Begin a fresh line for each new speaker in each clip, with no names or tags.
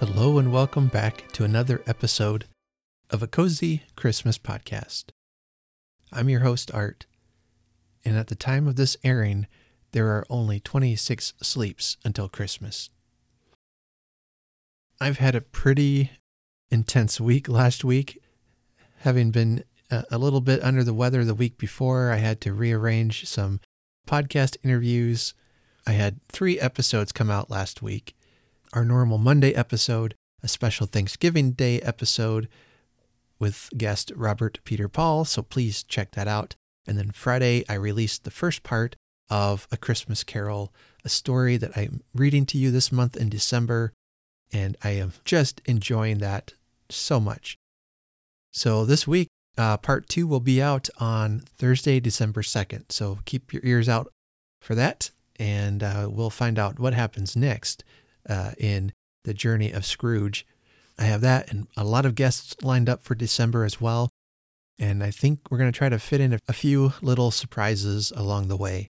Hello, and welcome back to another episode of a Cozy Christmas podcast. I'm your host, Art, and at the time of this airing, there are only 26 sleeps until Christmas. I've had a pretty intense week last week, having been a little bit under the weather the week before. I had to rearrange some podcast interviews. I had three episodes come out last week our normal Monday episode, a special Thanksgiving Day episode with guest Robert Peter Paul. So please check that out. And then Friday, I released the first part of A Christmas Carol, a story that I'm reading to you this month in December. And I am just enjoying that so much. So this week, uh, part two will be out on Thursday, December 2nd. So keep your ears out for that. And uh, we'll find out what happens next uh, in the journey of Scrooge. I have that and a lot of guests lined up for December as well. And I think we're going to try to fit in a few little surprises along the way.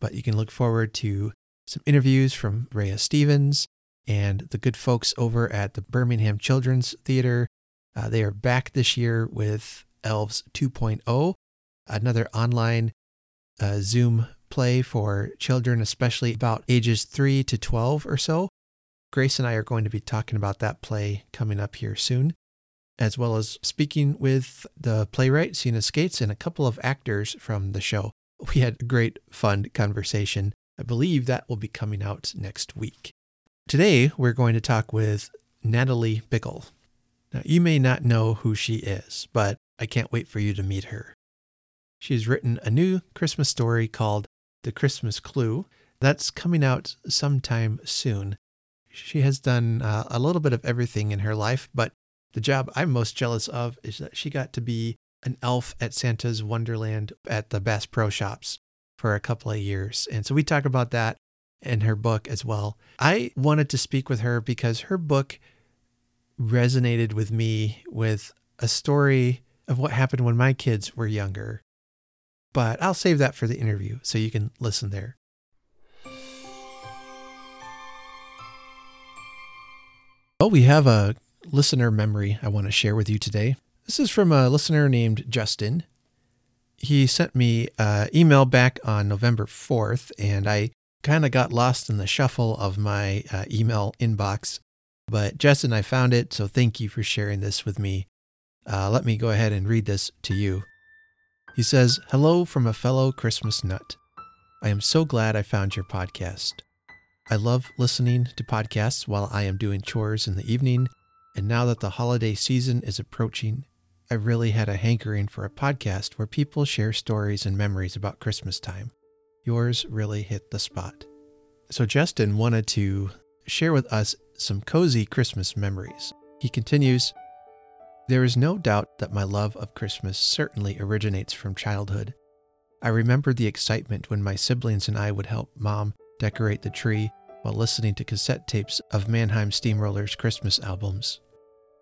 But you can look forward to some interviews from Rhea Stevens and the good folks over at the Birmingham Children's Theater. Uh, they are back this year with Elves 2.0, another online uh, Zoom play for children, especially about ages 3 to 12 or so. Grace and I are going to be talking about that play coming up here soon, as well as speaking with the playwright, Sina Skates, and a couple of actors from the show. We had a great, fun conversation. I believe that will be coming out next week. Today, we're going to talk with Natalie Bickel. Now, you may not know who she is, but I can't wait for you to meet her. She's written a new Christmas story called the Christmas Clue. That's coming out sometime soon. She has done uh, a little bit of everything in her life, but the job I'm most jealous of is that she got to be an elf at Santa's Wonderland at the Bass Pro Shops for a couple of years. And so we talk about that in her book as well. I wanted to speak with her because her book resonated with me with a story of what happened when my kids were younger but I'll save that for the interview so you can listen there. Well, we have a listener memory I want to share with you today. This is from a listener named Justin. He sent me an email back on November 4th, and I kind of got lost in the shuffle of my uh, email inbox. But Justin, I found it, so thank you for sharing this with me. Uh, let me go ahead and read this to you. He says, Hello from a fellow Christmas nut. I am so glad I found your podcast. I love listening to podcasts while I am doing chores in the evening, and now that the holiday season is approaching, I really had a hankering for a podcast where people share stories and memories about Christmas time. Yours really hit the spot. So, Justin wanted to share with us some cozy Christmas memories. He continues, there is no doubt that my love of Christmas certainly originates from childhood. I remember the excitement when my siblings and I would help Mom decorate the tree while listening to cassette tapes of Mannheim Steamrollers Christmas albums.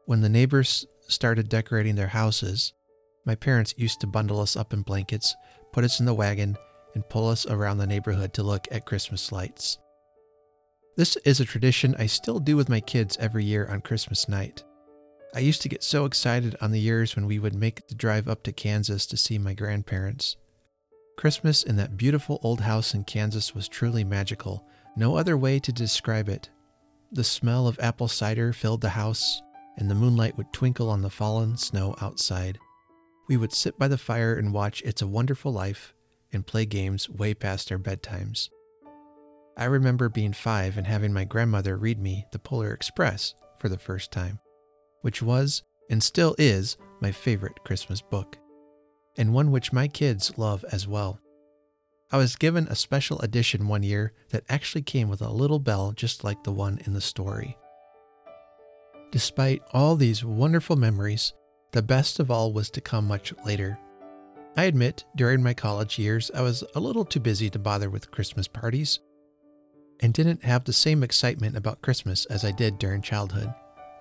When the neighbors started decorating their houses, my parents used to bundle us up in blankets, put us in the wagon, and pull us around the neighborhood to look at Christmas lights. This is a tradition I still do with my kids every year on Christmas night. I used to get so excited on the years when we would make the drive up to Kansas to see my grandparents. Christmas in that beautiful old house in Kansas was truly magical, no other way to describe it. The smell of apple cider filled the house, and the moonlight would twinkle on the fallen snow outside. We would sit by the fire and watch It's a Wonderful Life and play games way past our bedtimes. I remember being five and having my grandmother read me The Polar Express for the first time which was and still is my favorite Christmas book, and one which my kids love as well. I was given a special edition one year that actually came with a little bell just like the one in the story. Despite all these wonderful memories, the best of all was to come much later. I admit, during my college years, I was a little too busy to bother with Christmas parties and didn't have the same excitement about Christmas as I did during childhood.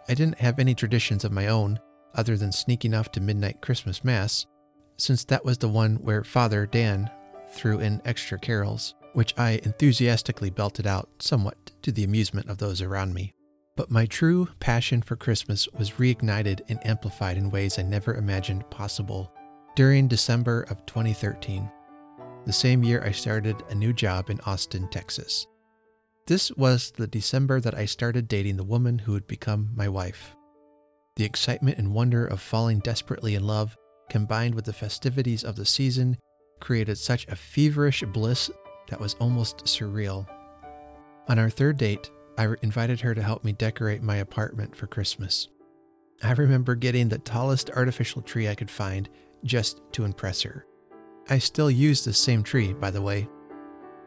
I didn't have any traditions of my own other than sneaking off to midnight Christmas Mass, since that was the one where Father Dan threw in extra carols, which I enthusiastically belted out somewhat to the amusement of those around me. But my true passion for Christmas was reignited and amplified in ways I never imagined possible during December of 2013. The same year, I started a new job in Austin, Texas. This was the December that I started dating the woman who would become my wife. The excitement and wonder of falling desperately in love, combined with the festivities of the season, created such a feverish bliss that was almost surreal. On our third date, I invited her to help me decorate my apartment for Christmas. I remember getting the tallest artificial tree I could find just to impress her. I still use the same tree, by the way.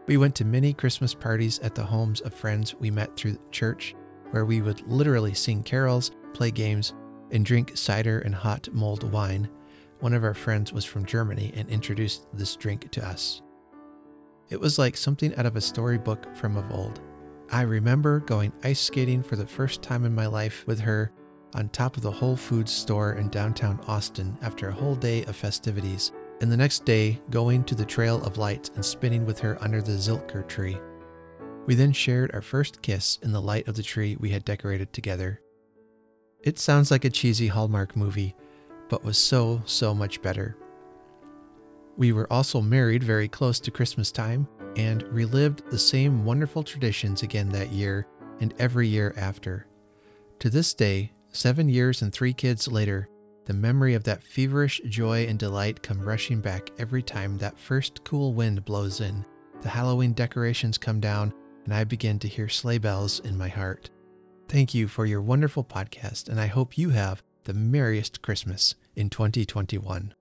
We went to many Christmas parties at the homes of friends we met through church, where we would literally sing carols, play games, and drink cider and hot mulled wine. One of our friends was from Germany and introduced this drink to us. It was like something out of a storybook from of old. I remember going ice skating for the first time in my life with her on top of the Whole Foods store in downtown Austin after a whole day of festivities and the next day going to the Trail of Lights and spinning with her under the Zilker tree. We then shared our first kiss in the light of the tree we had decorated together. It sounds like a cheesy Hallmark movie, but was so, so much better. We were also married very close to Christmas time and relived the same wonderful traditions again that year and every year after. To this day, seven years and three kids later, the memory of that feverish joy and delight come rushing back every time that first cool wind blows in, the Halloween decorations come down, and I begin to hear sleigh bells in my heart. Thank you for your wonderful podcast, and I hope you have the merriest Christmas in 2021.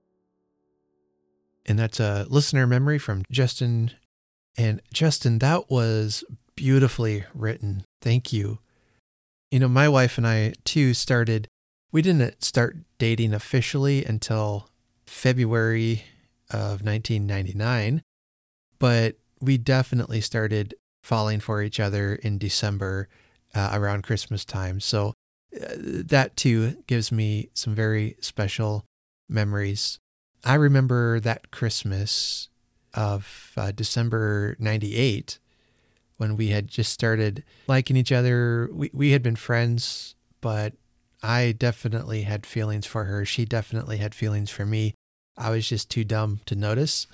And that's a listener memory from Justin. And Justin, that was beautifully written. Thank you. You know, my wife and I too started we didn't start dating officially until February of 1999, but we definitely started falling for each other in December uh, around Christmas time. So uh, that too gives me some very special memories. I remember that Christmas of uh, December 98 when we had just started liking each other. We, we had been friends, but I definitely had feelings for her. She definitely had feelings for me. I was just too dumb to notice.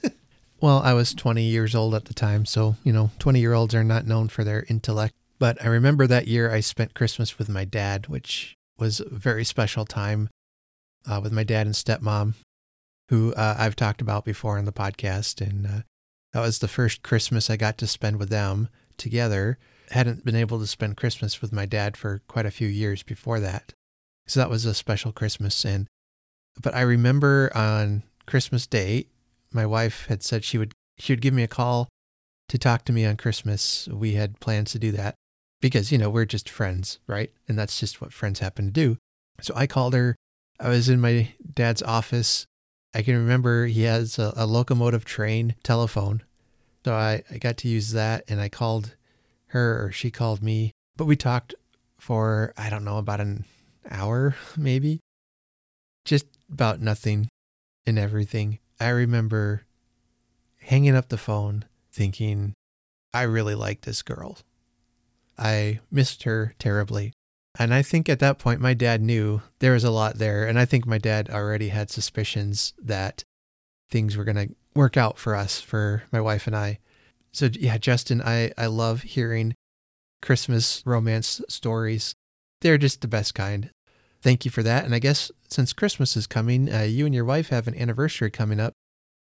well, I was 20 years old at the time, so, you know, 20 year olds are not known for their intellect. But I remember that year I spent Christmas with my dad, which was a very special time uh, with my dad and stepmom, who uh, I've talked about before on the podcast. And uh, that was the first Christmas I got to spend with them together hadn't been able to spend Christmas with my dad for quite a few years before that. So that was a special Christmas. And, but I remember on Christmas Day, my wife had said she would, she would give me a call to talk to me on Christmas. We had plans to do that because, you know, we're just friends, right? And that's just what friends happen to do. So I called her. I was in my dad's office. I can remember he has a, a locomotive train telephone. So I, I got to use that and I called her or she called me. But we talked for, I don't know, about an hour maybe. Just about nothing and everything. I remember hanging up the phone thinking, I really like this girl. I missed her terribly. And I think at that point, my dad knew there was a lot there. And I think my dad already had suspicions that things were going to work out for us, for my wife and I. So yeah, Justin, I, I love hearing Christmas romance stories. They're just the best kind. Thank you for that. And I guess since Christmas is coming, uh, you and your wife have an anniversary coming up.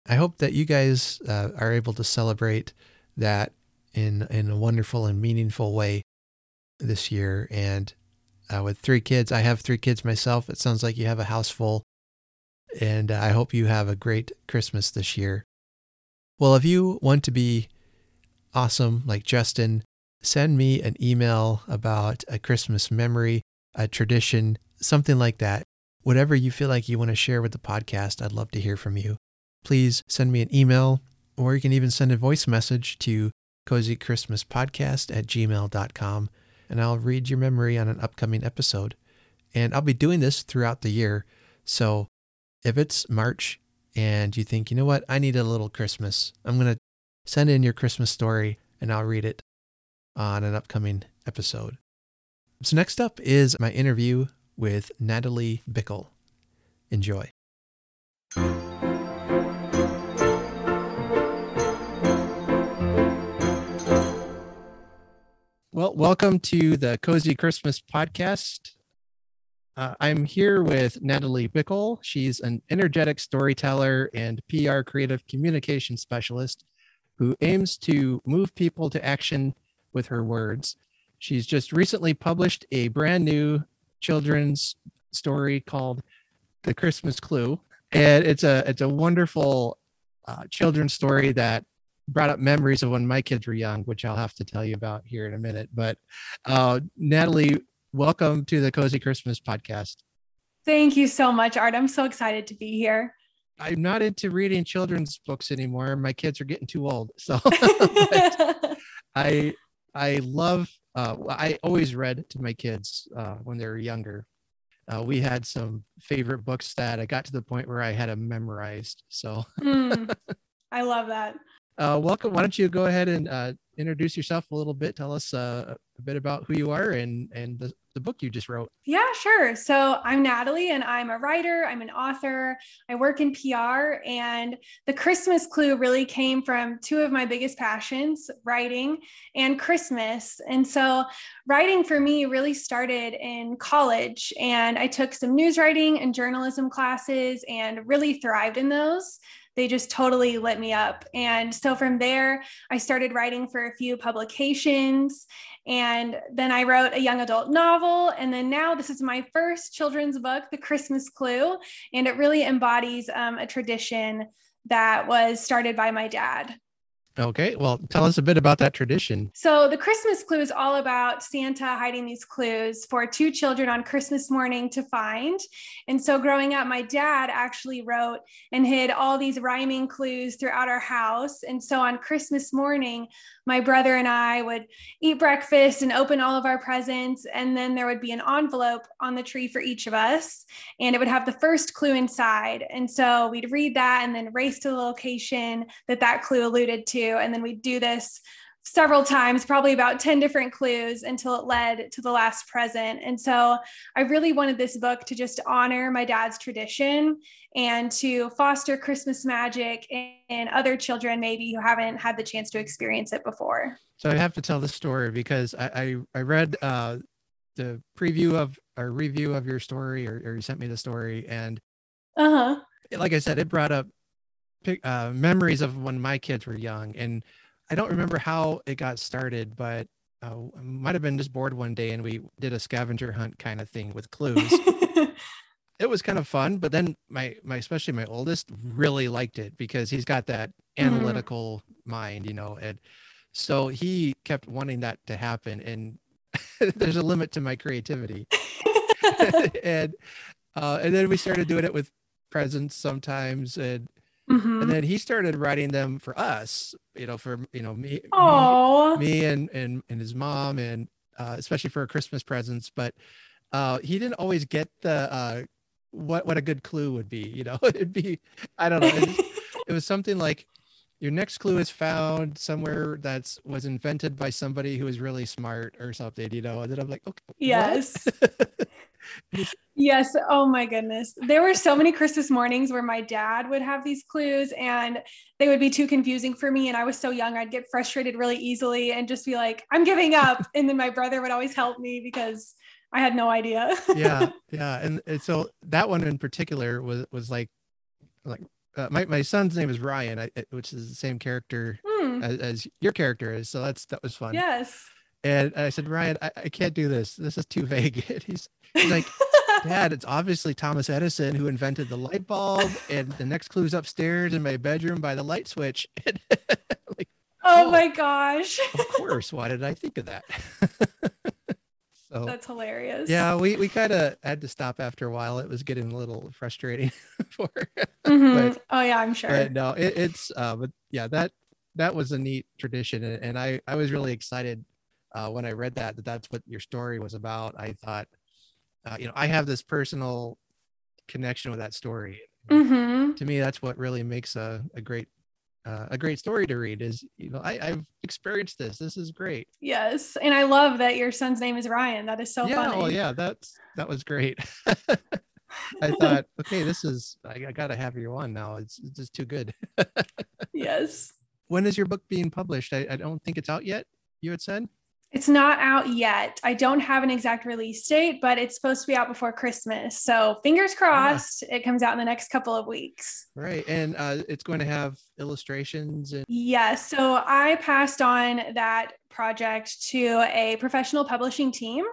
I hope that you guys uh, are able to celebrate that in in a wonderful and meaningful way this year. And uh, with three kids, I have three kids myself. It sounds like you have a house full, and I hope you have a great Christmas this year. Well, if you want to be awesome like Justin, send me an email about a Christmas memory, a tradition, something like that. Whatever you feel like you want to share with the podcast, I'd love to hear from you. Please send me an email, or you can even send a voice message to cozychristmaspodcast at gmail.com, and I'll read your memory on an upcoming episode. And I'll be doing this throughout the year. So if it's March and you think, you know what, I need a little Christmas, I'm going to send in your Christmas story and I'll read it on an upcoming episode. So, next up is my interview with Natalie Bickel. Enjoy. Well, welcome to the Cozy Christmas podcast. Uh, I'm here with Natalie Bickel. She's an energetic storyteller and PR creative communication specialist who aims to move people to action with her words. She's just recently published a brand new children's story called The Christmas Clue, and it's a it's a wonderful uh, children's story that brought up memories of when my kids were young, which I'll have to tell you about here in a minute. But uh, Natalie, welcome to the Cozy Christmas podcast.
Thank you so much, Art. I'm so excited to be here.
I'm not into reading children's books anymore. My kids are getting too old, so I I love uh, I always read to my kids uh, when they were younger. Uh, we had some favorite books that I got to the point where I had them memorized. So
mm, I love that.
Uh, welcome. Why don't you go ahead and uh, introduce yourself a little bit? Tell us uh, a bit about who you are and and the, the book you just wrote.
Yeah, sure. So I'm Natalie and I'm a writer, I'm an author, I work in PR. And the Christmas clue really came from two of my biggest passions writing and Christmas. And so writing for me really started in college. And I took some news writing and journalism classes and really thrived in those they just totally lit me up. And so from there, I started writing for a few publications. And then I wrote a young adult novel. And then now this is my first children's book, The Christmas Clue. And it really embodies um, a tradition that was started by my dad.
Okay, well, tell us a bit about that tradition.
So, the Christmas clue is all about Santa hiding these clues for two children on Christmas morning to find. And so, growing up, my dad actually wrote and hid all these rhyming clues throughout our house. And so, on Christmas morning, my brother and I would eat breakfast and open all of our presents. And then there would be an envelope on the tree for each of us, and it would have the first clue inside. And so, we'd read that and then race to the location that that clue alluded to and then we'd do this several times, probably about 10 different clues until it led to the last present. And so I really wanted this book to just honor my dad's tradition and to foster Christmas magic in other children, maybe who haven't had the chance to experience it before.
So I have to tell the story because I, I, I read uh, the preview of or review of your story, or, or you sent me the story. And
uh-huh.
like I said, it brought up uh, memories of when my kids were young, and I don't remember how it got started, but uh, might have been just bored one day and we did a scavenger hunt kind of thing with clues. it was kind of fun, but then my my especially my oldest really liked it because he's got that mm-hmm. analytical mm. mind, you know, and so he kept wanting that to happen. And there's a limit to my creativity. and uh, and then we started doing it with presents sometimes and Mm-hmm. And then he started writing them for us, you know, for you know me, me, me, and and and his mom, and uh, especially for Christmas presents. But uh, he didn't always get the uh, what what a good clue would be. You know, it'd be I don't know. It was, it was something like your next clue is found somewhere that's was invented by somebody who is really smart or something. You know, and then I'm like, okay,
yes. yes. Oh my goodness. There were so many Christmas mornings where my dad would have these clues and they would be too confusing for me. And I was so young, I'd get frustrated really easily and just be like, I'm giving up. And then my brother would always help me because I had no idea.
yeah. Yeah. And, and so that one in particular was, was like, like, uh, my, my son's name is Ryan, I, which is the same character hmm. as, as your character is. So that's, that was fun.
Yes.
And I said, Ryan, I, I can't do this. This is too vague. And he's, he's like, Dad, it's obviously Thomas Edison who invented the light bulb. And the next clue's upstairs in my bedroom by the light switch.
like, oh, oh, my gosh.
of course. Why did I think of that?
so that's hilarious.
Yeah, we, we kind of had to stop after a while. It was getting a little frustrating for mm-hmm.
but, Oh yeah, I'm sure.
But no, it, it's uh but yeah, that that was a neat tradition. And, and I, I was really excited uh, when I read that, that that's what your story was about. I thought, uh, you know, I have this personal connection with that story.
Mm-hmm.
To me, that's what really makes a, a great uh, a great story to read. Is you know I, I've experienced this. This is great.
Yes, and I love that your son's name is Ryan. That is so
yeah,
funny.
Oh yeah, that's that was great. I thought, okay, this is I, I gotta have you on now. It's, it's just too good.
yes.
When is your book being published? I, I don't think it's out yet. You had said.
It's not out yet. I don't have an exact release date, but it's supposed to be out before Christmas. So fingers crossed, yeah. it comes out in the next couple of weeks.
Right, and uh, it's going to have illustrations and.
Yes. So I passed on that project to a professional publishing team.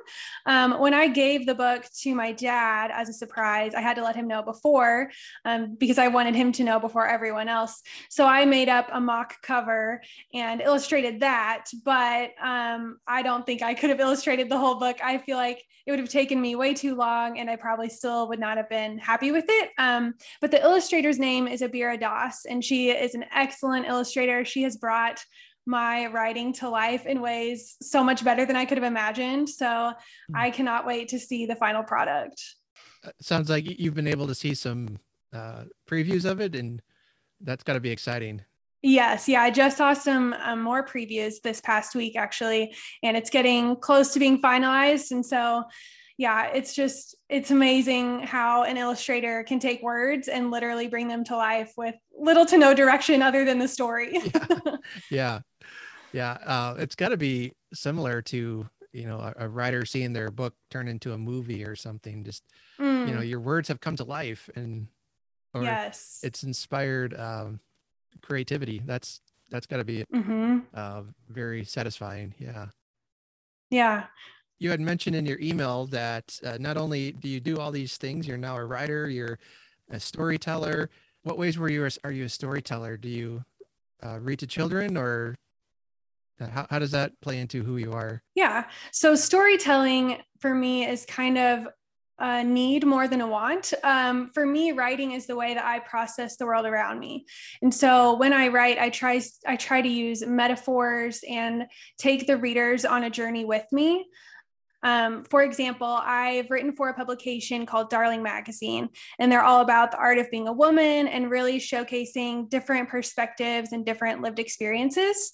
Um, when I gave the book to my dad as a surprise, I had to let him know before um, because I wanted him to know before everyone else. So I made up a mock cover and illustrated that. But um, I don't think I could have illustrated the whole book. I feel like it would have taken me way too long and I probably still would not have been happy with it. Um, but the illustrator's name is Abira Das, and she is an excellent illustrator. She has brought my writing to life in ways so much better than I could have imagined. So mm-hmm. I cannot wait to see the final product.
Uh, sounds like you've been able to see some uh, previews of it, and that's got to be exciting.
Yes, yeah, I just saw some um, more previews this past week actually, and it's getting close to being finalized. And so, yeah, it's just it's amazing how an illustrator can take words and literally bring them to life with little to no direction other than the story.
yeah. yeah yeah uh, it's got to be similar to you know a, a, writer seeing their book turn into a movie or something just mm. you know mm. your words have come to life and
yes
it's inspired um, creativity that's that's got to be
mm-hmm.
uh, very satisfying yeah
yeah
you had mentioned in your email that uh, not only do you do all these things you're now a writer you're a storyteller what ways were you are you a storyteller do you uh, read to children or how, how does that play into who you are
yeah so storytelling for me is kind of a need more than a want. Um, for me, writing is the way that I process the world around me. And so when I write, I try I try to use metaphors and take the readers on a journey with me. Um, for example, I've written for a publication called Darling Magazine, and they're all about the art of being a woman and really showcasing different perspectives and different lived experiences.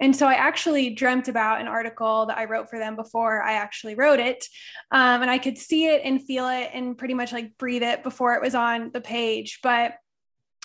And so I actually dreamt about an article that I wrote for them before I actually wrote it. Um, and I could see it and feel it and pretty much like breathe it before it was on the page. But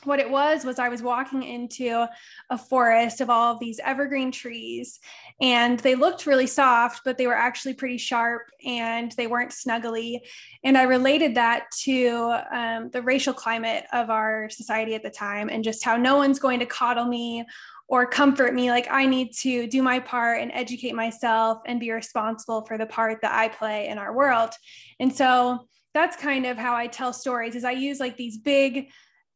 what it was was I was walking into a forest of all of these evergreen trees, and they looked really soft, but they were actually pretty sharp and they weren't snuggly. And I related that to um, the racial climate of our society at the time and just how no one's going to coddle me or comfort me like i need to do my part and educate myself and be responsible for the part that i play in our world and so that's kind of how i tell stories is i use like these big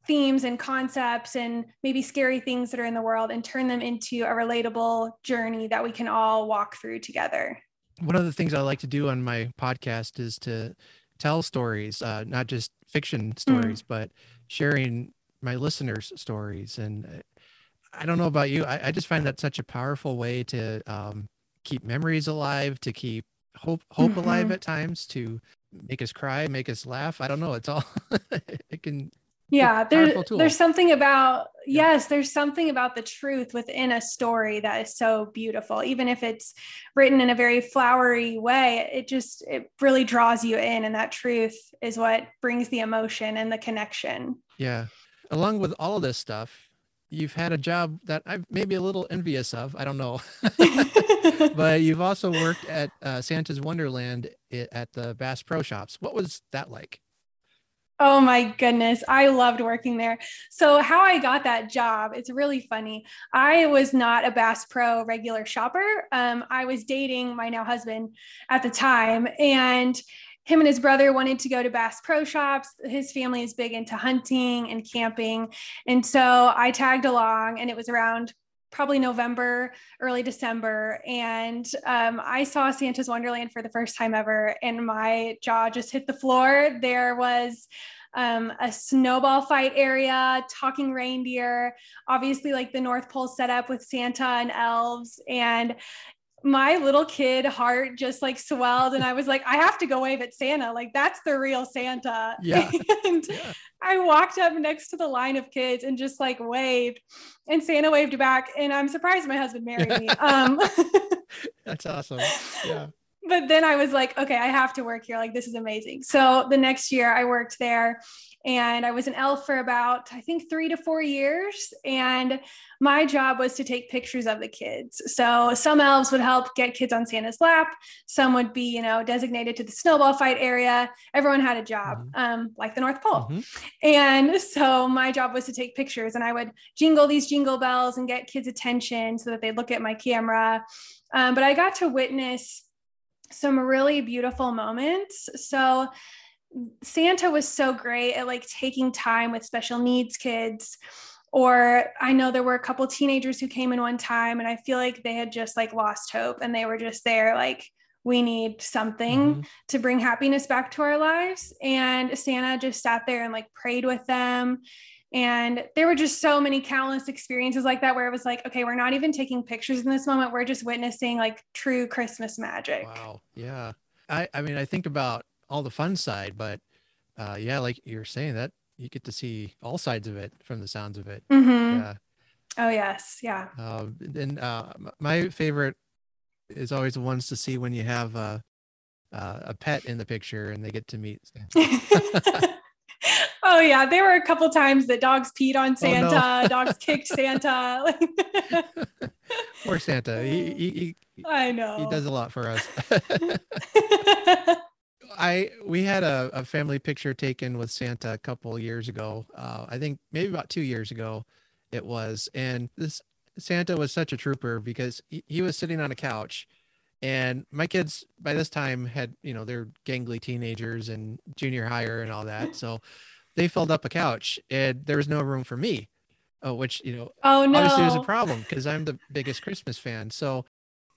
themes and concepts and maybe scary things that are in the world and turn them into a relatable journey that we can all walk through together
one of the things i like to do on my podcast is to tell stories uh, not just fiction stories mm. but sharing my listeners stories and I don't know about you. I, I just find that such a powerful way to um, keep memories alive, to keep hope hope mm-hmm. alive at times, to make us cry, make us laugh. I don't know. It's all it can.
Yeah, there's there's something about yeah. yes, there's something about the truth within a story that is so beautiful. Even if it's written in a very flowery way, it just it really draws you in, and that truth is what brings the emotion and the connection.
Yeah, along with all of this stuff, you've had a job that I'm maybe a little envious of. I don't know. but you've also worked at uh, Santa's Wonderland at the Bass Pro Shops. What was that like?
Oh my goodness. I loved working there. So, how I got that job, it's really funny. I was not a Bass Pro regular shopper. Um, I was dating my now husband at the time. And him and his brother wanted to go to Bass Pro Shops. His family is big into hunting and camping. And so I tagged along, and it was around probably November, early December. And um, I saw Santa's Wonderland for the first time ever, and my jaw just hit the floor. There was um, a snowball fight area, talking reindeer, obviously, like the North Pole set up with Santa and elves. And my little kid heart just like swelled and I was like, I have to go wave at Santa. Like that's the real Santa.
Yeah.
and
Yeah.
I walked up next to the line of kids and just like waved and Santa waved back. And I'm surprised my husband married me. Um,
That's awesome. Yeah.
But then I was like, okay, I have to work here. Like, this is amazing. So the next year I worked there and I was an elf for about, I think, three to four years. And my job was to take pictures of the kids. So some elves would help get kids on Santa's lap. Some would be, you know, designated to the snowball fight area. Everyone had a job, um, like the North Pole.
Mhm.
And so my job was to take pictures and I would jingle these jingle bells and get kids' attention so that they'd look at my camera. Um, but I got to witness some really beautiful moments. So Santa was so great at like taking time with special needs kids. Or I know there were a couple teenagers who came in one time and I feel like they had just like lost hope and they were just there like, we need something
Mhm.
to bring happiness back to our lives. And Santa just sat there and like prayed with them. And there were just so many countless experiences like that where it was like, okay, we're not even taking pictures in this moment. We're just witnessing like true Christmas magic.
Wow. Yeah. I, I mean, I think about all the fun side, but uh, yeah, like you're saying that you get to see all sides of it from the sounds of it.
Mhm.
Yeah.
Oh, yes. Yeah.
Uh, and uh, my favorite is always the ones to see when you have uh, uh, a pet in the picture and they get to meet.
oh, yeah. There were a couple times that dogs peed on
Oh, no.
Santa, dogs kicked Santa.
Poor Santa. He, he, he,
I know.
he does a lot for us. I we had a, a family picture taken with Santa a couple years ago. Uh, I think maybe about two years ago, it was. And this Santa was such a trooper because he, he was sitting on a couch, and my kids by this time had you know they're gangly teenagers and junior higher and all that, so they filled up a couch, and there was no room for me, uh, which you know
oh, no.
obviously was a problem because I'm the biggest Christmas fan. So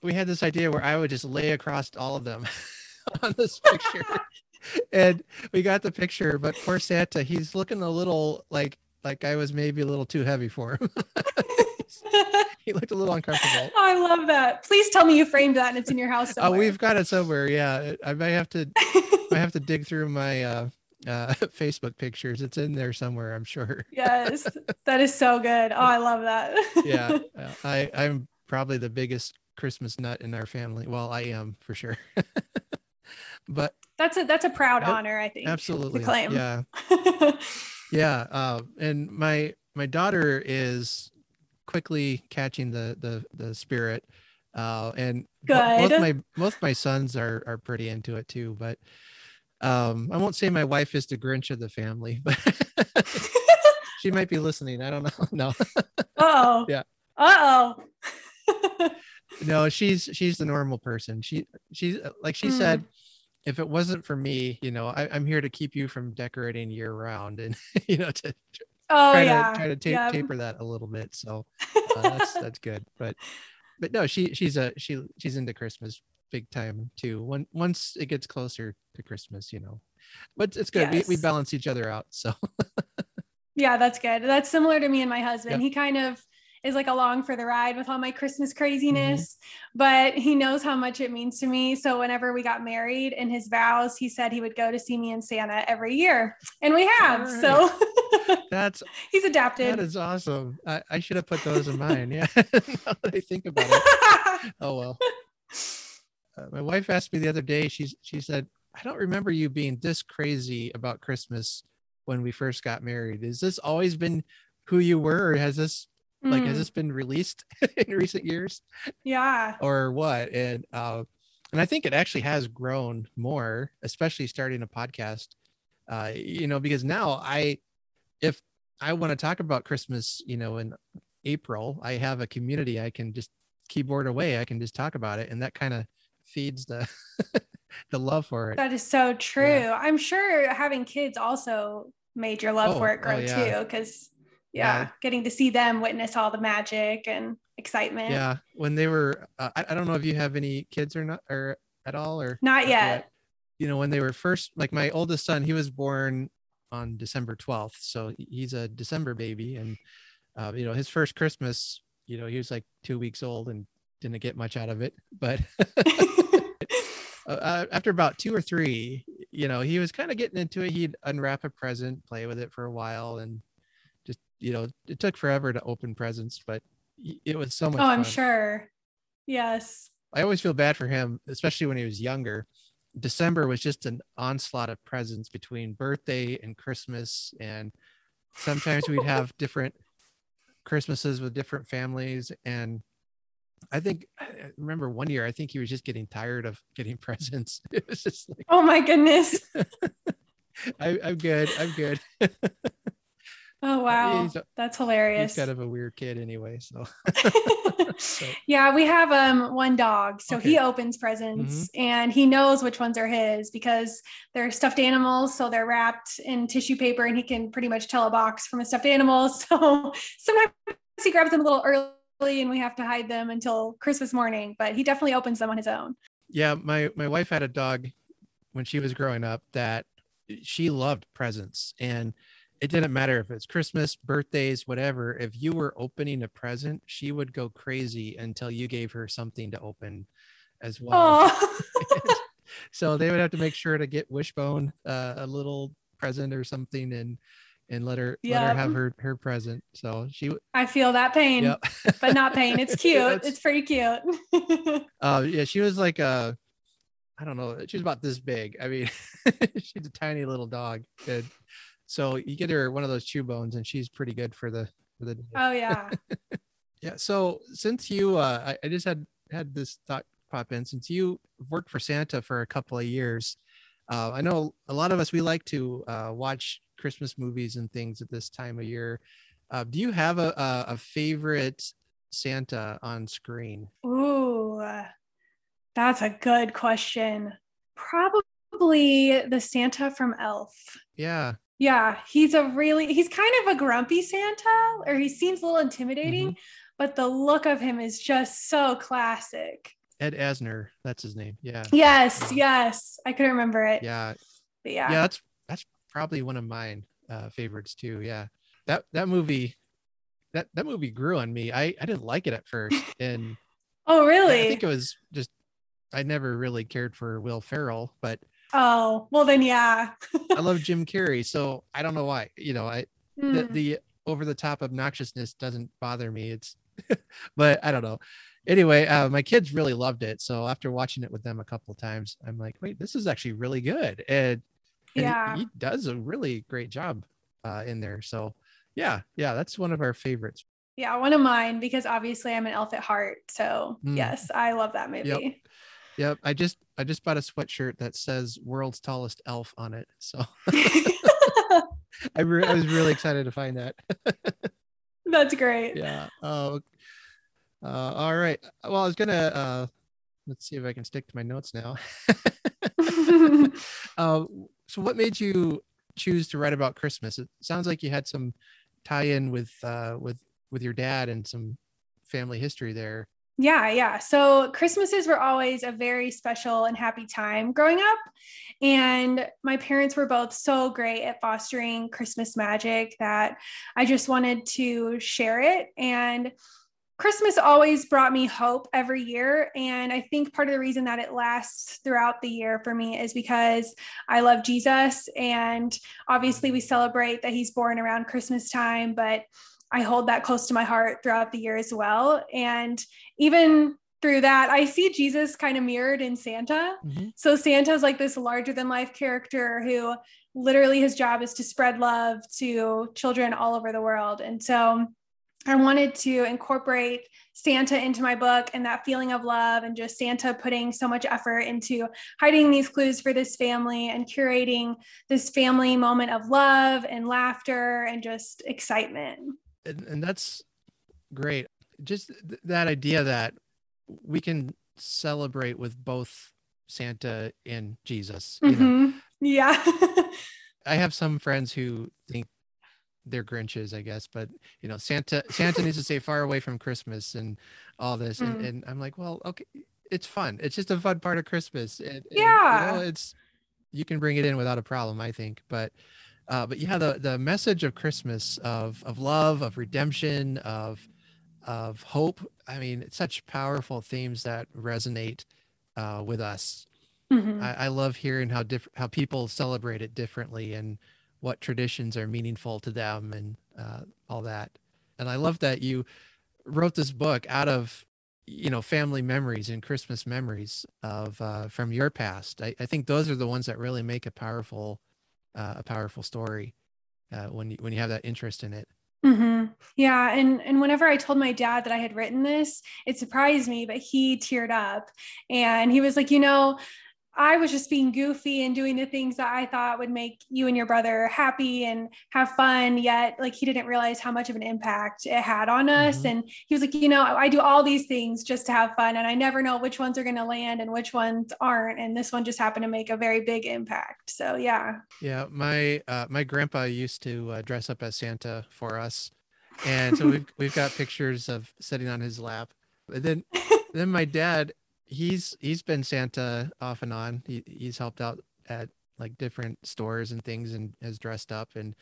we had this idea where I would just lay across all of them on this picture. and we got the picture, but poor Santa, he's looking a little like like I was maybe a little too heavy for him. he looked a little uncomfortable.
I love that. Please tell me you framed that and it's in your house
Oh, we've got it somewhere. Yeah, I might have to. I have to dig through my uh, uh, Facebook pictures. It's in there somewhere, I'm sure.
yes, that is so good. Oh, I love that.
yeah uh, i i'm probably the biggest christmas nut in our family well i am for sure but
that's a that's a proud
Yep,
honor, I think.
absolutely
claim.
yeah yeah uh, and my my daughter is quickly catching the the the spirit uh and bo- both
Good.
my both my sons are are pretty into it too but um i won't say my wife is the grinch of the family but she might be listening i don't know no
oh.
Yeah.
Uh oh.
no she's she's the normal person she she's like she
Mm.
said if it wasn't for me you know I, i'm here to keep you from decorating year round and you know to
oh
try
yeah.
to try to ta-
Yep.
taper that a little bit so uh, that's that's good but but no she she's a she she's into christmas big time too when once it gets closer to christmas you know but it's good we, we balance each other out so
Yeah, that's good. That's similar to me and my husband.
Yep.
He kind of is like along for the ride with all my Christmas
Mm-hmm.
craziness, but he knows how much it means to me. So whenever we got married in his vows, he said he would go to see me and Santa every year. And we have.
All
So
that's
he's adapted.
that is awesome i, I should have put those in mine yeah now that i think about it oh well my wife asked me the other day she's she said i don't remember you being this crazy about christmas when we first got married. Is this always been who you were or has this like has
Mm,
this been released in recent years?
Yeah.
or what? And uh and i think it actually has grown more especially starting a podcast. Uh you know because now i if i want to talk about christmas you know in april i have a community. I can just keyboard away. I can just talk about it. And that kind of feeds the the love for it
That is so true. I'm sure having kids also made your love
Oh,
for it
oh,
grow
yeah.
too. Cause yeah,
Yeah.
getting to see them witness all the magic and excitement.
yeah when they were uh, I, I don't know if you have any kids or not or at all or
Not yet.
you know when they were first like my oldest son he was born on december 12th so he's a december baby and uh, you know his first christmas you know he was like two weeks old and didn't get much out of it, but uh, after about two or three, you know, he was kind of getting into it. He'd unwrap a present, play with it for a while, and just, you know, it took forever to open presents, but it was so much.
Oh, I'm
fun.
sure. Yes.
I always feel bad for him, especially when he was younger. December was just an onslaught of presents between birthday and Christmas, and sometimes we'd have different Christmases with different families. And I think I remember one year, I think he was just getting tired of getting presents. It was just like,
oh my goodness.
I, am good. I'm good.
oh wow, he's, that's hilarious.
He's kind of a weird kid anyway. So,
so. yeah, we have um one dog, so okay. he opens presents mm-hmm. and he knows which ones are his because they're stuffed animals, so they're wrapped in tissue paper, and he can pretty much tell a box from a stuffed animal. So sometimes he grabs them a little early and we have to hide them until Christmas morning, but he definitely opens them on his own.
Yeah, my my wife had a dog when she was growing up that she loved presents and it didn't matter if it's Christmas, birthdays, whatever. If you were opening a present, she would go crazy until you gave her something to open as well. so they would have to make sure to get Wishbone uh, a little present or something and and let her yep. let her have her her present. So she
I feel that pain, yep. but not pain. It's cute. it's pretty cute.
uh yeah, she was like a, I don't know, she was about this big. I mean, she's a tiny little dog. And so you get her one of those chew bones and she's pretty good for the for the day.
Oh yeah.
yeah. So since you uh I, I just had had this thought pop in since you worked for Santa for a couple of years. Uh, I know a lot of us we like to uh, watch Christmas movies and things at this time of year. Uh, do you have a, a, a favorite Santa on screen?
Ooh, that's a good question. Probably the Santa from Elf.
Yeah.
Yeah, he's a really he's kind of a grumpy Santa, or he seems a little intimidating, mm-hmm. but the look of him is just so classic.
Ed Asner, that's his name. Yeah.
Yes, yes. I couldn't remember it.
Yeah.
But yeah.
Yeah, that's that's probably one of mine uh, favorites too. Yeah, that that movie, that that movie grew on me. I I didn't like it at first, and
oh really?
I think it was just I never really cared for Will Ferrell, but
oh well then yeah.
I love Jim Carrey, so I don't know why. You know, I mm. the, hmm. the over the top obnoxiousness doesn't bother me. It's but I don't know. Anyway, uh, my kids really loved it. So after watching it with them a couple of times, I'm like, wait, this is actually really good. And and
yeah.
He, he, does a really great job uh, in there. So yeah, yeah, that's one of our favorites.
Yeah, one of mine because obviously I'm an elf at heart. So mm. yes, I love that movie.
Yep. yep. I just I just bought a sweatshirt that says "World's Tallest Elf" on it. So I, re- I was really excited to find that.
That's great.
Yeah. Oh. Uh, all right. Well, I was gonna uh, let's see if I can stick to my notes now. uh, so what made you choose to write about Christmas? It sounds like you had some tie-in with uh, with with your dad and some family history there.
Yeah, yeah. So Christmases were always a very special and happy time growing up. And my parents were both so great at fostering Christmas magic that I just wanted to share it. And Christmas always brought me hope every year. And I think part of the reason that it lasts throughout the year for me is because I love Jesus. And obviously, we celebrate that he's born around Christmas time, but I hold that close to my heart throughout the year as well. And even through that, I see Jesus kind of mirrored in Santa. Mm-hmm. So Santa is like this larger than life character who literally his job is to spread love to children all over the world. And so I wanted to incorporate Santa into my book and that feeling of love, and just Santa putting so much effort into hiding these clues for this family and curating this family moment of love and laughter and just excitement.
And, and that's great. Just th- that idea that we can celebrate with both Santa and Jesus.
Mm-hmm. know? Yeah.
I have some friends who think they're Grinches, I guess. But you know, Santa Santa needs to stay far away from Christmas and all this. Mm. And, and I'm like, well, okay, it's fun. It's just a fun part of Christmas. And,
yeah,
and, you know, it's you can bring it in without a problem, I think. But uh, but yeah, the the message of Christmas of of love, of redemption, of of hope. I mean, it's such powerful themes that resonate uh, with us.
Mhm.
I, I love hearing how different how people celebrate it differently and what traditions are meaningful to them and uh, all that. And I love that you wrote this book out of you know family memories and Christmas memories of uh, from your past. I, I think those are the ones that really make a powerful uh, a powerful story uh, when you when you have that interest in it.
hmm Yeah, and and whenever I told my dad that I had written this, it surprised me, but he teared up, and he was like, you know, I was just being goofy and doing the things that I thought would make you and your brother happy and have fun. Yet, like he didn't realize how much of an impact it had on us,
Mhm.
and he was like, you know, I do all these things just to have fun, and I never know which ones are going to land and which ones aren't, and this one just happened to make a very big impact. So yeah.
Yeah, my uh, my grandpa used to uh, dress up as Santa for us, and so we've we've got pictures of sitting on his lap. But then then my dad, he's he's been Santa off and on. He he's helped out at like different stores and things and has dressed up and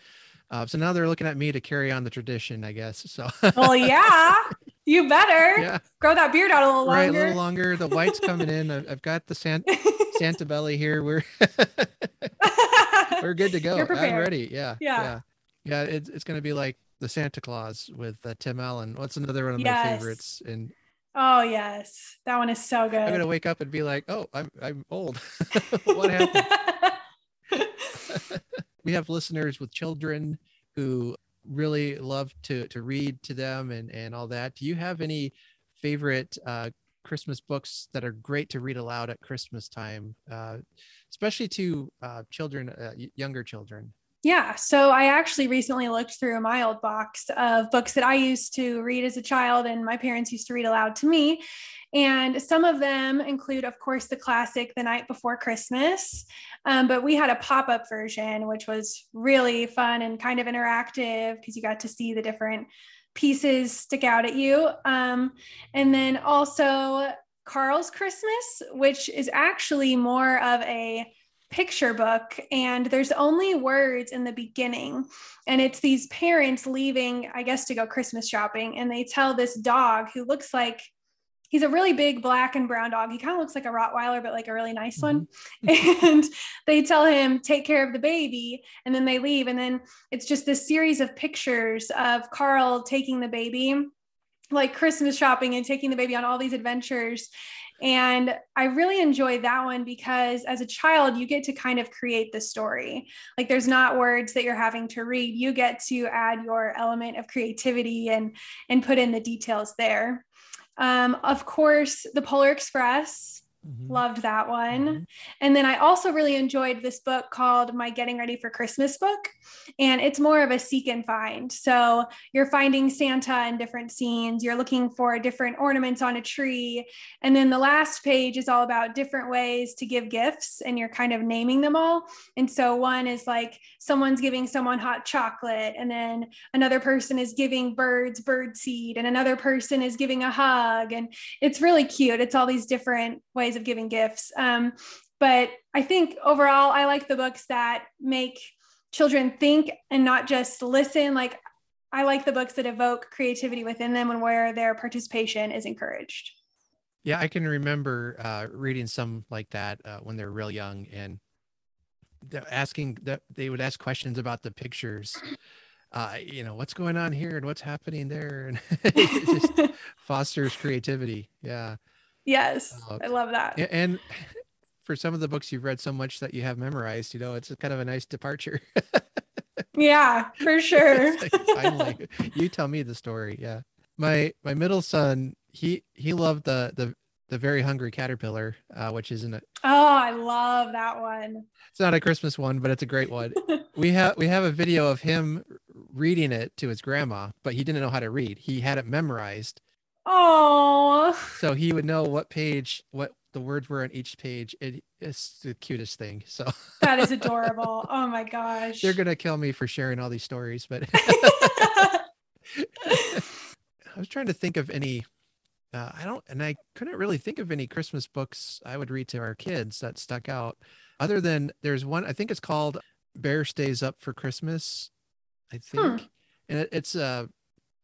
uh, so now they're looking at me to carry on the tradition, I guess. So
Well, yeah, you better
yeah,
grow that beard out a little longer.
right, a little longer. The white's coming in. I've, I've got the Santa Santa belly here. We're we're good to go.
You're
I'm ready. Yeah.
Yeah.
Yeah. Yeah. It's, it's going to be like the Santa Claus with uh, Tim Allen. What's another one of my favorites? And
oh yes, that one is so good.
I'm gonna wake up and be like, oh, I'm, I'm old. what happened? we have listeners with children who really love to, to read to them and, and all that. Do you have any favorite uh, Christmas books that are great to read aloud at Christmas time, uh, especially to uh, children, uh, younger children?
Yeah, so I actually recently looked through my old box of books that I used to read as a child and my parents used to read aloud to me. And some of them include, of course, the classic The Night Before Christmas. Um, but we had a pop up version, which was really fun and kind of interactive because you got to see the different pieces stick out at you. Um, and then also Carl's Christmas, which is actually more of a picture book and there's only words in the beginning. And it's these parents leaving i guess to go christmas shopping and they tell this dog who looks like he's a really big black and brown dog. He kind of looks like a rottweiler but like a really nice one. Mm-hmm. And they tell him take care of the baby and then they leave. And then it's just this series of pictures of carl taking the baby like christmas shopping and taking the baby on all these adventures and I really enjoy that one because as a child, you get to kind of create the story. Like there's not words that you're having to read. You get to add your element of creativity and and put in the details there. Um, of course, the Polar Express.
Mhm.
Loved that one.
Mhm.
And then I also really enjoyed this book called My Getting Ready for Christmas book. And it's more of a seek and find. So you're finding Santa in different scenes, you're looking for different ornaments on a tree. And then the last page is all about different ways to give gifts, and you're kind of naming them all. And so one is like someone's giving someone hot chocolate, and then another person is giving birds bird seed, and another person is giving a hug. And it's really cute. It's all these different ways of giving gifts. Um, but I think overall, I like the books that make children think and not just listen. Like, I like the books that evoke creativity within them and where their participation is encouraged.
Yeah, I can remember uh, reading some like that uh, when they're real young, and asking that they would ask questions about the pictures. Uh, you know, what's going on here and what's happening there, and it just fosters creativity. Yeah,
yes,
Uh,
I love that.
And for some of the books you've read so much that you have memorized, you know, it's kind of a nice departure.
Yeah, for sure.
Like, finally, you tell me the story. Yeah, my my middle son, he he loved the the the very hungry caterpillar, uh, which isn't it?
Oh, I love that one.
it's not a Christmas one, but it's a great one. we have we have a video of him reading it to his grandma, but he didn't know how to read. He had it memorized,
Oh,
so he would know what page, what the words were on each page. It, it's the cutest thing. So
that is adorable. Oh my gosh.
they're gonna kill me for sharing all these stories, but I was trying to think of any. Uh, I don't, and I couldn't really think of any Christmas books I would read to our kids that stuck out, other than there's one. I think it's called "Bear Stays Up for Christmas." I think, and it, it's uh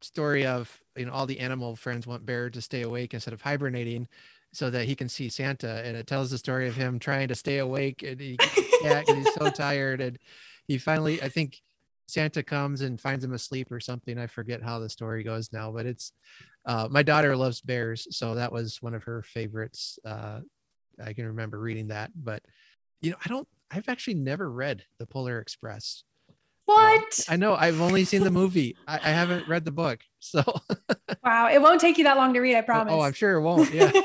story of you know all the animal friends want Bear to stay awake instead of hibernating, so that he can see Santa, and it tells the story of him trying to stay awake and he can't he's so tired, and he finally I think Santa comes and finds him asleep or something. I forget how the story goes now, but it's uh, my daughter loves bears, so that was one of her favorites. Uh, I can remember reading that, but you know, I don't. I've actually never read the Polar Express.
What?
I know. I've only seen the movie. I, I haven't read the book, so
Wow. It won't take you that long to read, I promise.
oh, I'm sure it won't. Yeah,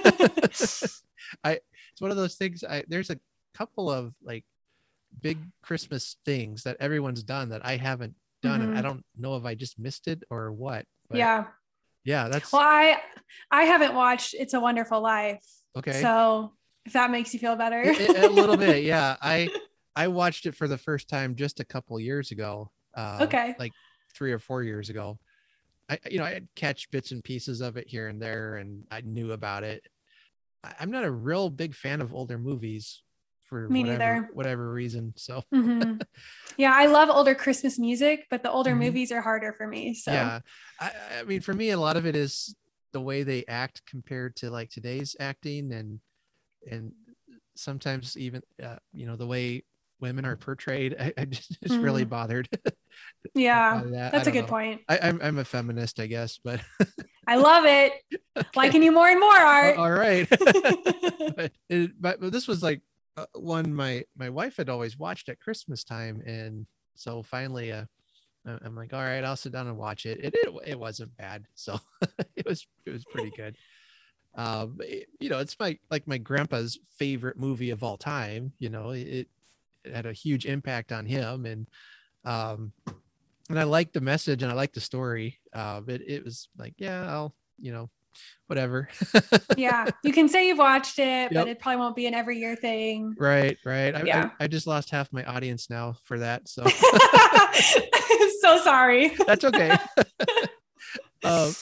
I. It's one of those things. I there's a couple of like big Christmas things that everyone's done that I haven't done, and I
Mhm.
don't know if I just missed it or what.
yeah.
yeah, that's
Well, I I haven't watched It's a Wonderful Life.
okay.
So if that makes you feel better.
a little bit yeah i i watched it for the first time just a couple years ago uh
Okay.
like three or four years ago i you know i'd catch bits and pieces of it here and there and i knew about it I, i'm not a real big fan of older movies for
Me
whatever
neither.
whatever reason so
Mhm. Yeah, I love older Christmas music, but the older
Mhm.
movies are harder for me. So
yeah I, I mean for me a lot of it is the way they act compared to like today's acting and and sometimes even uh, you know the way women are portrayed i, I just, just really
Mhm.
bothered
yeah,
that.
That's a good
know.
point.
I, I'm, I'm a feminist i guess but
I love it. Liking you more and more, Art.
all right but, it, but but this was like uh, one my my wife had always watched at christmas time and so finally uh i'm like all right i'll sit down and watch it it it, it wasn't bad so it was it was pretty good um it- you know it's my like my grandpa's favorite movie of all time you know it had a huge impact on him and um and i liked the message and i liked the story uh but it was like yeah i'll you know whatever
yeah, you can say you've watched it,
Yep.
but it probably won't be an every year thing.
Right, right. I,
Yeah.
I, I just lost half my audience now for that, so
so sorry.
that's okay. um,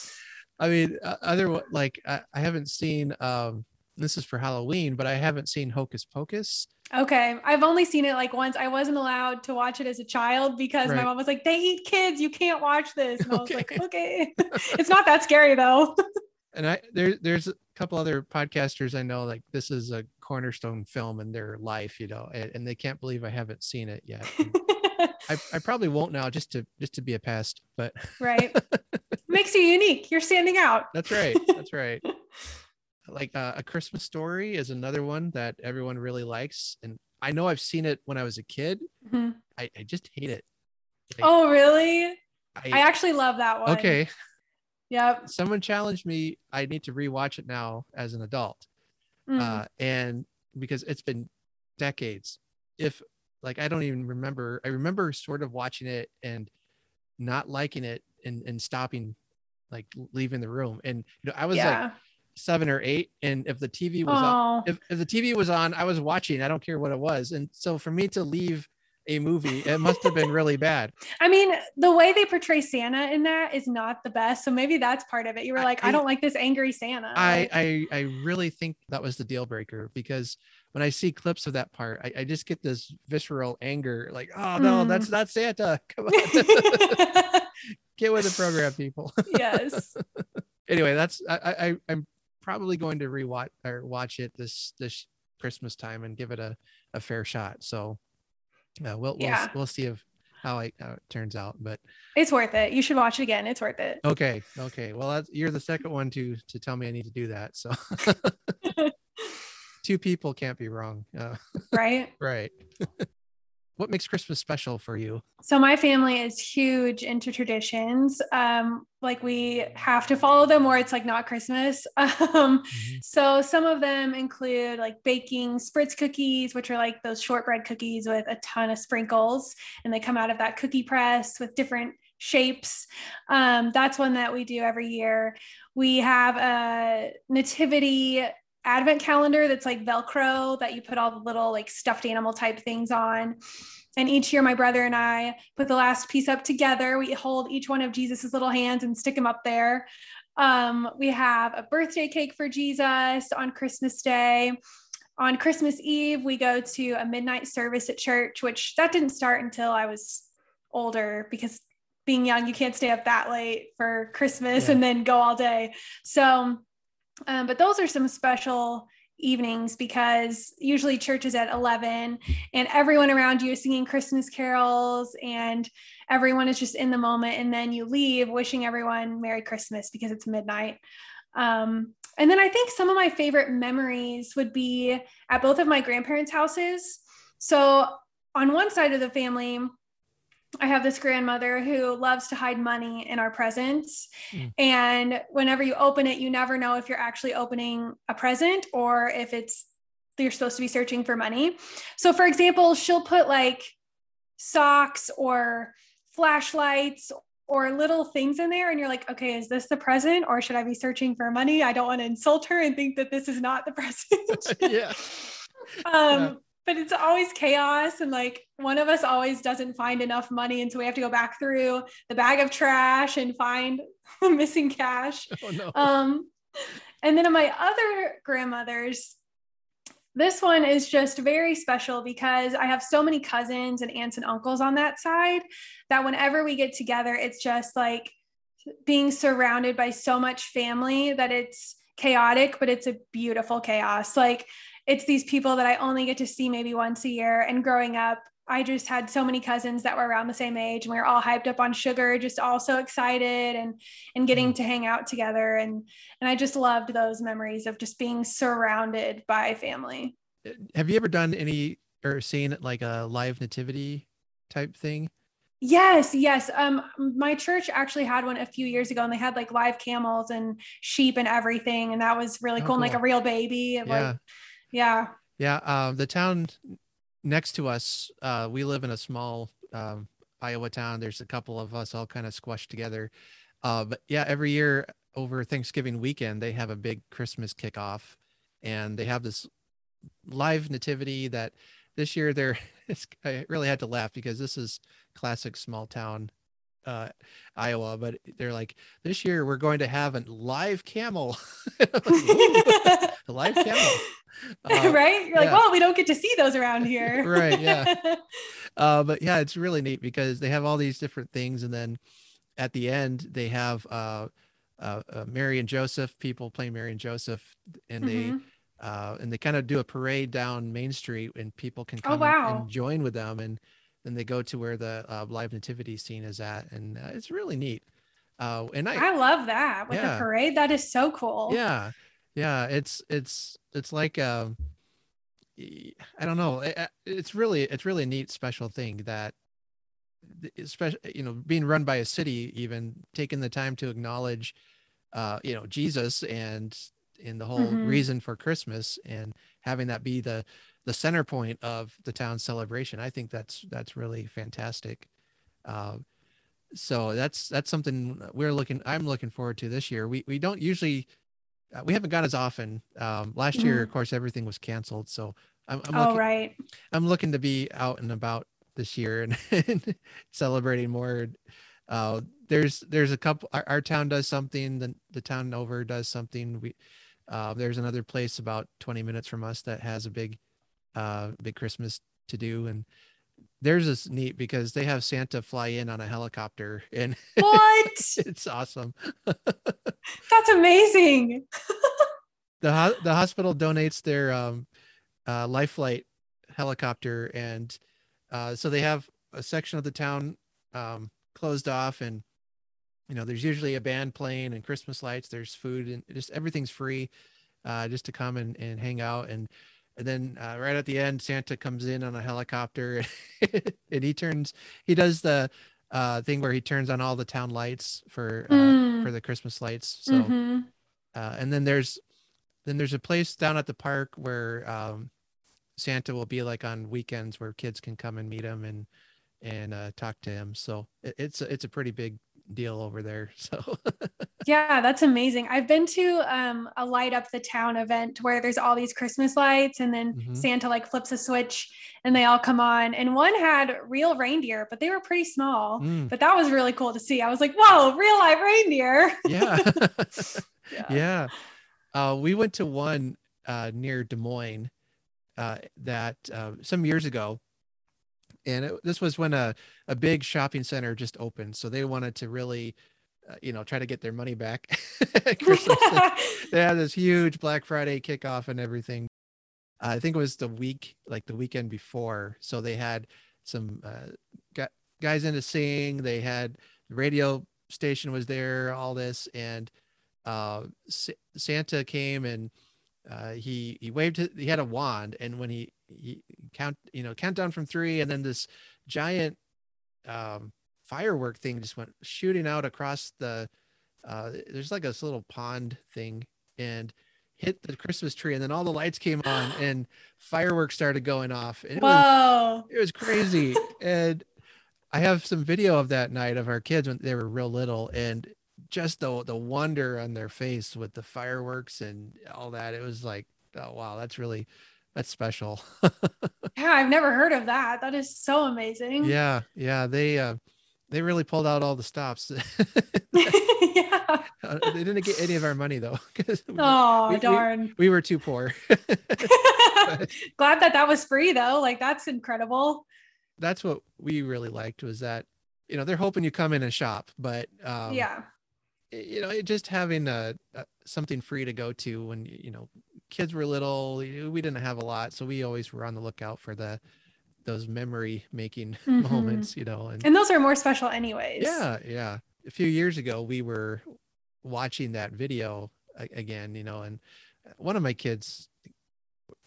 I mean, other like I, I haven't seen. Um, this is for Halloween, but I haven't seen Hocus Pocus.
Okay. I've only seen it like once. I wasn't allowed to watch it as a child because my mom was like, they eat kids. You can't watch this. And I was like,
Okay.
okay. it's not that scary though.
And I there there's a couple other podcasters I know like this is a cornerstone film in their life, you know, and, and they can't believe I haven't seen it yet. I, I probably won't now just to just to be a pest, but
right. Makes you unique. You're standing out.
That's right. That's right. Like uh, a Christmas story is another one that everyone really likes, and I know I've seen it when I was a kid.
Mhm.
I, I just hate it. Like,
Oh, really?
I,
I actually love that one.
okay.
Yep.
Someone challenged me. I need to rewatch it now as an adult,
Mm.
uh, and because it's been decades. If like I don't even remember. I remember sort of watching it and not liking it and and stopping, like leaving the room. And you know I was like
yeah.
Seven or eight, and if the TV was on,
Oh,
if, if the TV was on, I was watching. I don't care what it was. And so for me to leave a movie, it must have been really bad.
I mean, the way they portray Santa in that is not the best. So maybe that's part of it. You were like, I,
I-
don't like this angry Santa.
I, I I really think that was the deal breaker because when I see clips of that part, I, I just get this visceral anger, like, oh no,
Mm.
that's not Santa. Come on, get with the program, people.
yes.
anyway, that's I I- I'm probably going to rewatch or watch it this this Christmas time and give it a, a fair shot. So uh, we'll we'll, we'll see if how, I, how it turns out. But
It's worth it. You should watch it again. It's worth it.
okay, okay. Well, that's, you're the second one to to tell me I need to do that. So two people can't be wrong. Uh,
Right.
right. What makes Christmas special for you?
So my family is huge into traditions. Um, like we have to follow them or it's like not Christmas. Um, so some of them include like baking spritz cookies, which are like those shortbread cookies with a ton of sprinkles, and they come out of that cookie press with different shapes. Um, that's one that we do every year. We have a nativity advent calendar that's like Velcro that you put all the little like stuffed animal type things on. And each year, my brother and I put the last piece up together. We hold each one of Jesus's little hands and stick them up there. Um, we have a birthday cake for Jesus on Christmas Day. On Christmas Eve, we go to a midnight service at church, which that didn't start until I was older because being young, you can't stay up that late for Christmas
Yeah.
and then go all day. So, um, but those are some special evenings because usually church is at 11 and everyone around you is singing Christmas carols and everyone is just in the moment. And then you leave wishing everyone Merry Christmas because it's midnight. Um, and then I think some of my favorite memories would be at both of my grandparents' houses. So on one side of the family, I have this grandmother who loves to hide money in our presents.
Mm.
And whenever you open it, you never know if you're actually opening a present or if it's you're supposed to be searching for money. So, for example, she'll put like socks or flashlights or little things in there and you're like okay is this the present or should i be searching for money i don't want to insult her and think that this is not the present
yeah.
um
Yeah.
But it's always chaos and like one of us always doesn't find enough money and so we have to go back through the bag of trash and find the missing cash
Oh no.
um and then in my other grandmothers this one is just very special because I have so many cousins and aunts and uncles on that side that whenever we get together, it's just like being surrounded by so much family that it's chaotic, but it's a beautiful chaos. Like it's these people that I only get to see maybe once a year. And growing up, I just had so many cousins that were around the same age and we were all hyped up on sugar, just all so excited and and getting to hang out together. And and I just loved those memories of just being surrounded by family.
Have you ever done any or seen like a live nativity type thing?
Yes, yes. Um, my church actually had one a few years ago, and they had like live camels and sheep and everything, and that was really
Oh,
cool. And like a real baby. and,
Yeah.
Like, yeah.
Yeah, um, the town next to us, uh, we live in a small um, Iowa town. There's a couple of us all kind of squashed together. Uh, but yeah, every year over Thanksgiving weekend, they have a big Christmas kickoff, and they have this live nativity that this year they're. It's, I really had to laugh because this is classic small town uh, Iowa, but they're like, this year we're going to have a live camel. Like, a live camel. Uh,
right? You're like,
yeah.
well, we don't get to see those around here.
Right, yeah. uh, but yeah, it's really neat because they have all these different things, and then at the end they have uh, uh, uh, Mary and Joseph people playing Mary and Joseph, and
Mhm.
they uh, and they kind of do a parade down Main Street, and people can
Oh,
come and-
wow.
and, join with them, and then they go to where the uh, live nativity scene is at, and uh, it's really neat. Uh, and I,
I love that with
Yeah.
the parade. That is so cool.
yeah yeah it's it's it's like um i don't know i- I- it's really it's really a neat special thing that especially you know being run by a city even taking the time to acknowledge uh you know jesus and in the whole
Mhm.
reason for christmas and having that be the the center point of the town's celebration i think that's that's really fantastic uh, so that's that's something we're looking i'm looking forward to this year we we don't usually uh, we haven't gone as often. Um last year of course everything was canceled so i'm, I'm
oh,
looking
right.
i'm looking to be out and about this year and, and celebrating more. Uh there's there's a couple our, our town does something the, the town over does something. We uh there's another place about 20 minutes from us that has a big uh big christmas to do and theirs is neat because they have santa fly in on a helicopter and
What?
it's awesome
That's amazing.
the ho- the hospital donates their um uh life flight helicopter and uh so they have a section of the town um closed off and you know there's usually a band playing and christmas lights there's food and just everything's free uh just to come and, and hang out and and then uh, right at the end santa comes in on a helicopter and he turns he does the uh thing where he turns on all the town lights for uh,
Mm.
for the christmas lights so
Mhm.
uh, and then there's then there's a place down at the park where um, Santa will be like on weekends where kids can come and meet him and and uh, talk to him. So it, it's a- it's a pretty big deal over there. So
Yeah, that's amazing. I've been to um, a light up the town event where there's all these Christmas lights, and then
Mhm.
Santa like flips a switch and they all come on. And one had real reindeer, but they were pretty small.
Mm,
But that was really cool to see. I was like, whoa, real live reindeer.
yeah,
Yeah.
yeah. Uh, we went to one uh, near Des Moines uh, that uh, some years ago, and it, this was when a, a big shopping center just opened so they wanted to really uh, you know try to get their money back they had this huge black friday kickoff and everything. Uh, i think it was the week like the weekend before so they had some uh, guys in to sing they had the radio station was there all this and uh, S- santa came and uh, he he waved his, he had a wand and when he he count you know countdown from three and then this giant um, firework thing just went shooting out across the uh, there's like this little pond thing and hit the Christmas tree and then all the lights came on and fireworks started going off. And it
Whoa.
Was, it was crazy. and I have some video of that night of our kids when they were real little and just the the wonder on their face with the fireworks and all that. It was like, oh wow, that's really that's special.
yeah, I've never heard of that. That is so amazing.
Yeah, yeah. They uh they really pulled out all the stops.
yeah.
Uh, they didn't get any of our money though.
oh
we,
darn.
We, we, were too poor.
Glad that that was free though. Like that's incredible.
That's what we really liked was that, you know, they're hoping you come in and shop, but um,
yeah,
you know, just having a, a, something free to go to when you know kids were little, we didn't have a lot, so we always were on the lookout for the those memory making mm-hmm. moments, you know,
and and those are more special anyways.
Yeah, yeah. A few years ago, we were watching that video again, you know, and one of my kids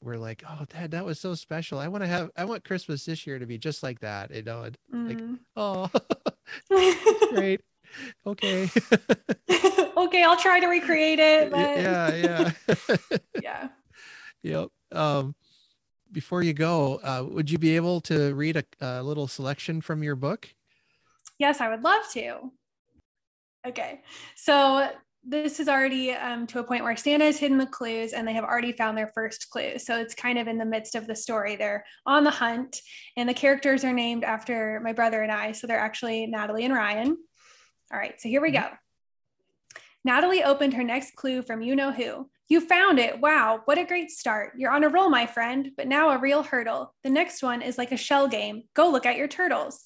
were like, "Oh, Dad, that was so special. I want to have, I want Christmas this year to be just like that." You know, and mm. like, oh, great, okay,
okay, I'll try to recreate it. But...
Yeah, yeah,
yeah.
Yep. Um, before you go, uh, would you be able to read a, a little selection from your book?
Yes, I would love to. Okay, so this is already um, to a point where Santa has hidden the clues and they have already found their first clue. So it's kind of in the midst of the story. They're on the hunt, and the characters are named after my brother and I. So they're actually Natalie and Ryan. All right, so here we go. Natalie opened her next clue from you know who. You found it. Wow, what a great start. You're on a roll, my friend, but now a real hurdle. The next one is like a shell game. Go look at your turtles.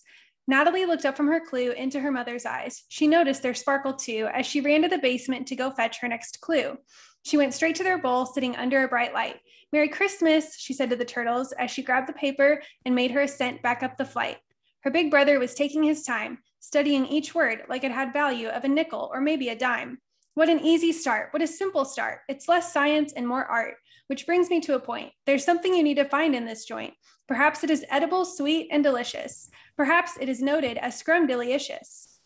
Natalie looked up from her clue into her mother's eyes. She noticed their sparkle too as she ran to the basement to go fetch her next clue. She went straight to their bowl, sitting under a bright light. Merry Christmas, she said to the turtles as she grabbed the paper and made her ascent back up the flight. Her big brother was taking his time, studying each word like it had value of a nickel or maybe a dime. What an easy start. What a simple start. It's less science and more art, which brings me to a point. There's something you need to find in this joint. Perhaps it is edible, sweet, and delicious. Perhaps it is noted as scrumdiddlyicious.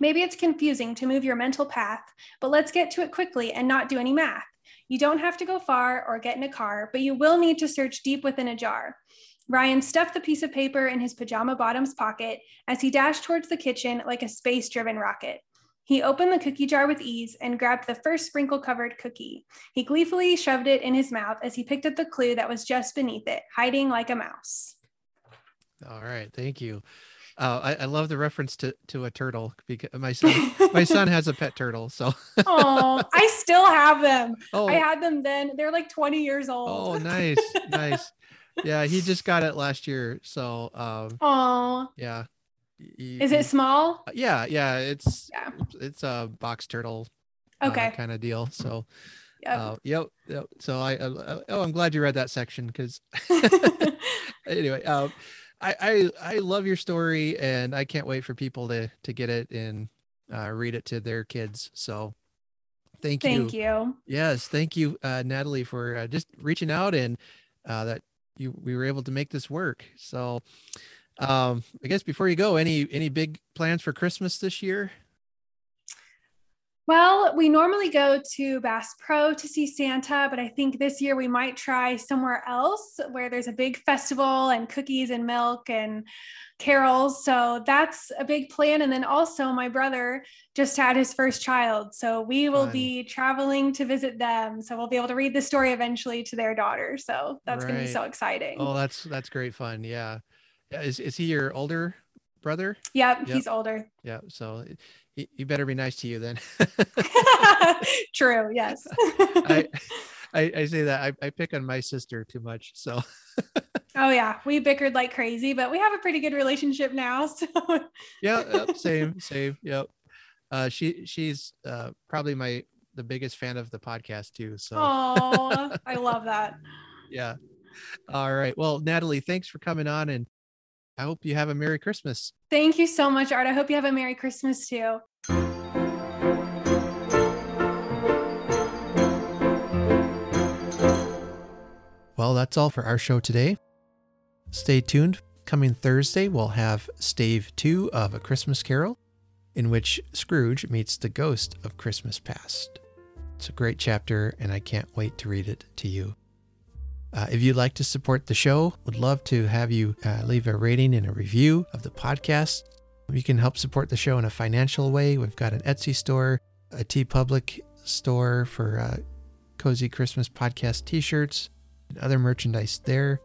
Maybe it's confusing to move your mental path, but let's get to it quickly and not do any math. You don't have to go far or get in a car, but you will need to search deep within a jar. Ryan stuffed the piece of paper in his pajama bottoms pocket as he dashed towards the kitchen like a space driven rocket. He opened the cookie jar with ease and grabbed the first sprinkle covered cookie. He gleefully shoved it in his mouth as he picked up the clue that was just beneath it, hiding like a mouse.
All right, thank you. Uh, I, I, love the reference to, to a turtle because my son my son has a pet turtle. So
oh, I still have them. Oh. I had them then. They're like 20 years old.
Oh, nice, nice. Yeah, he just got it last year. So um,
oh
yeah,
is it small?
Uh, yeah, yeah. It's yeah. It's a box turtle.
Uh, okay.
Uh, kind of deal. So. Yep. Uh, yep, yep. So I, uh, oh, I'm glad you read that section because anyway, um, I, I, I love your story and I can't wait for people to, to get it and uh, read it to their kids. So thank you.
Thank you.
Yes. Thank you, uh, Natalie, for uh, just reaching out and uh, that you, we were able to make this work. So, um, I guess before you go, any any big plans for Christmas this year?
Well, we normally go to Bass Pro to see Santa, but I think this year we might try somewhere else where there's a big festival and cookies and milk and carols. So that's a big plan. And then also, my brother just had his first child. So we will Fun. be traveling to visit them. So we'll be able to read the story eventually to their daughter. So that's right. going to be so exciting.
Oh, that's that's great fun. Yeah. Is is he your older brother?
Yep, yep. he's older.
Yeah, so he, he better be nice to you then.
True. Yes.
I I, I say that I, I pick on my sister too much. So
Oh yeah, we bickered like crazy, but we have a pretty good relationship now. So
yeah, yep, same, same. Yep. Uh, she she's uh, probably my the biggest fan of the podcast too. So
oh, I love that.
Yeah. All right. Well, Natalie, thanks for coming on, and I hope you have a Merry Christmas.
Thank you so much, Art. I hope you have a Merry Christmas too.
Well, that's all for our show today. Stay tuned. Coming Thursday, we'll have Stave 2 of A Christmas Carol, in which Scrooge meets the ghost of Christmas past. It's a great chapter, and I can't wait to read it to you. Uh, if you'd like to support the show, would love to have you uh, leave a rating and a review of the podcast. You can help support the show in a financial way. We've got an Etsy store, a TeePublic store for uh, cozy Christmas podcast t-shirts and other merchandise there.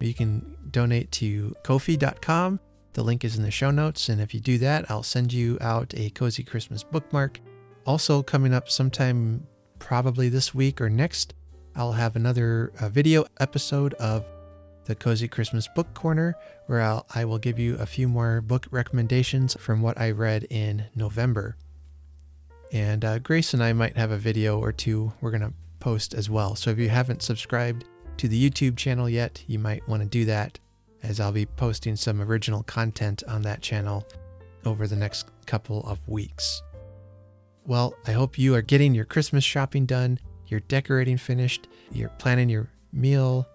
You can donate to Ko-fi.com. The link is in the show notes. And if you do that, I'll send you out a Cozy Christmas bookmark. Also, coming up sometime probably this week or next, I'll have another uh, video episode of the Cozy Christmas Book Corner, where I'll, I will give you a few more book recommendations from what I read in November. And uh, Grace and I might have a video or two we're going to post as well. So if you haven't subscribed to the YouTube channel yet, you might want to do that, as I'll be posting some original content on that channel over the next couple of weeks. Well, I hope you are getting your Christmas shopping done, you're decorating finished, you're planning your meal,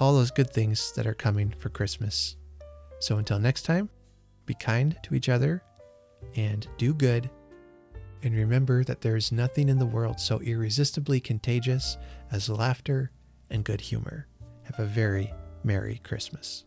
all those good things that are coming for Christmas. So until next time, be kind to each other and do good. And remember that there is nothing in the world so irresistibly contagious as laughter and good humor. Have a very Merry Christmas.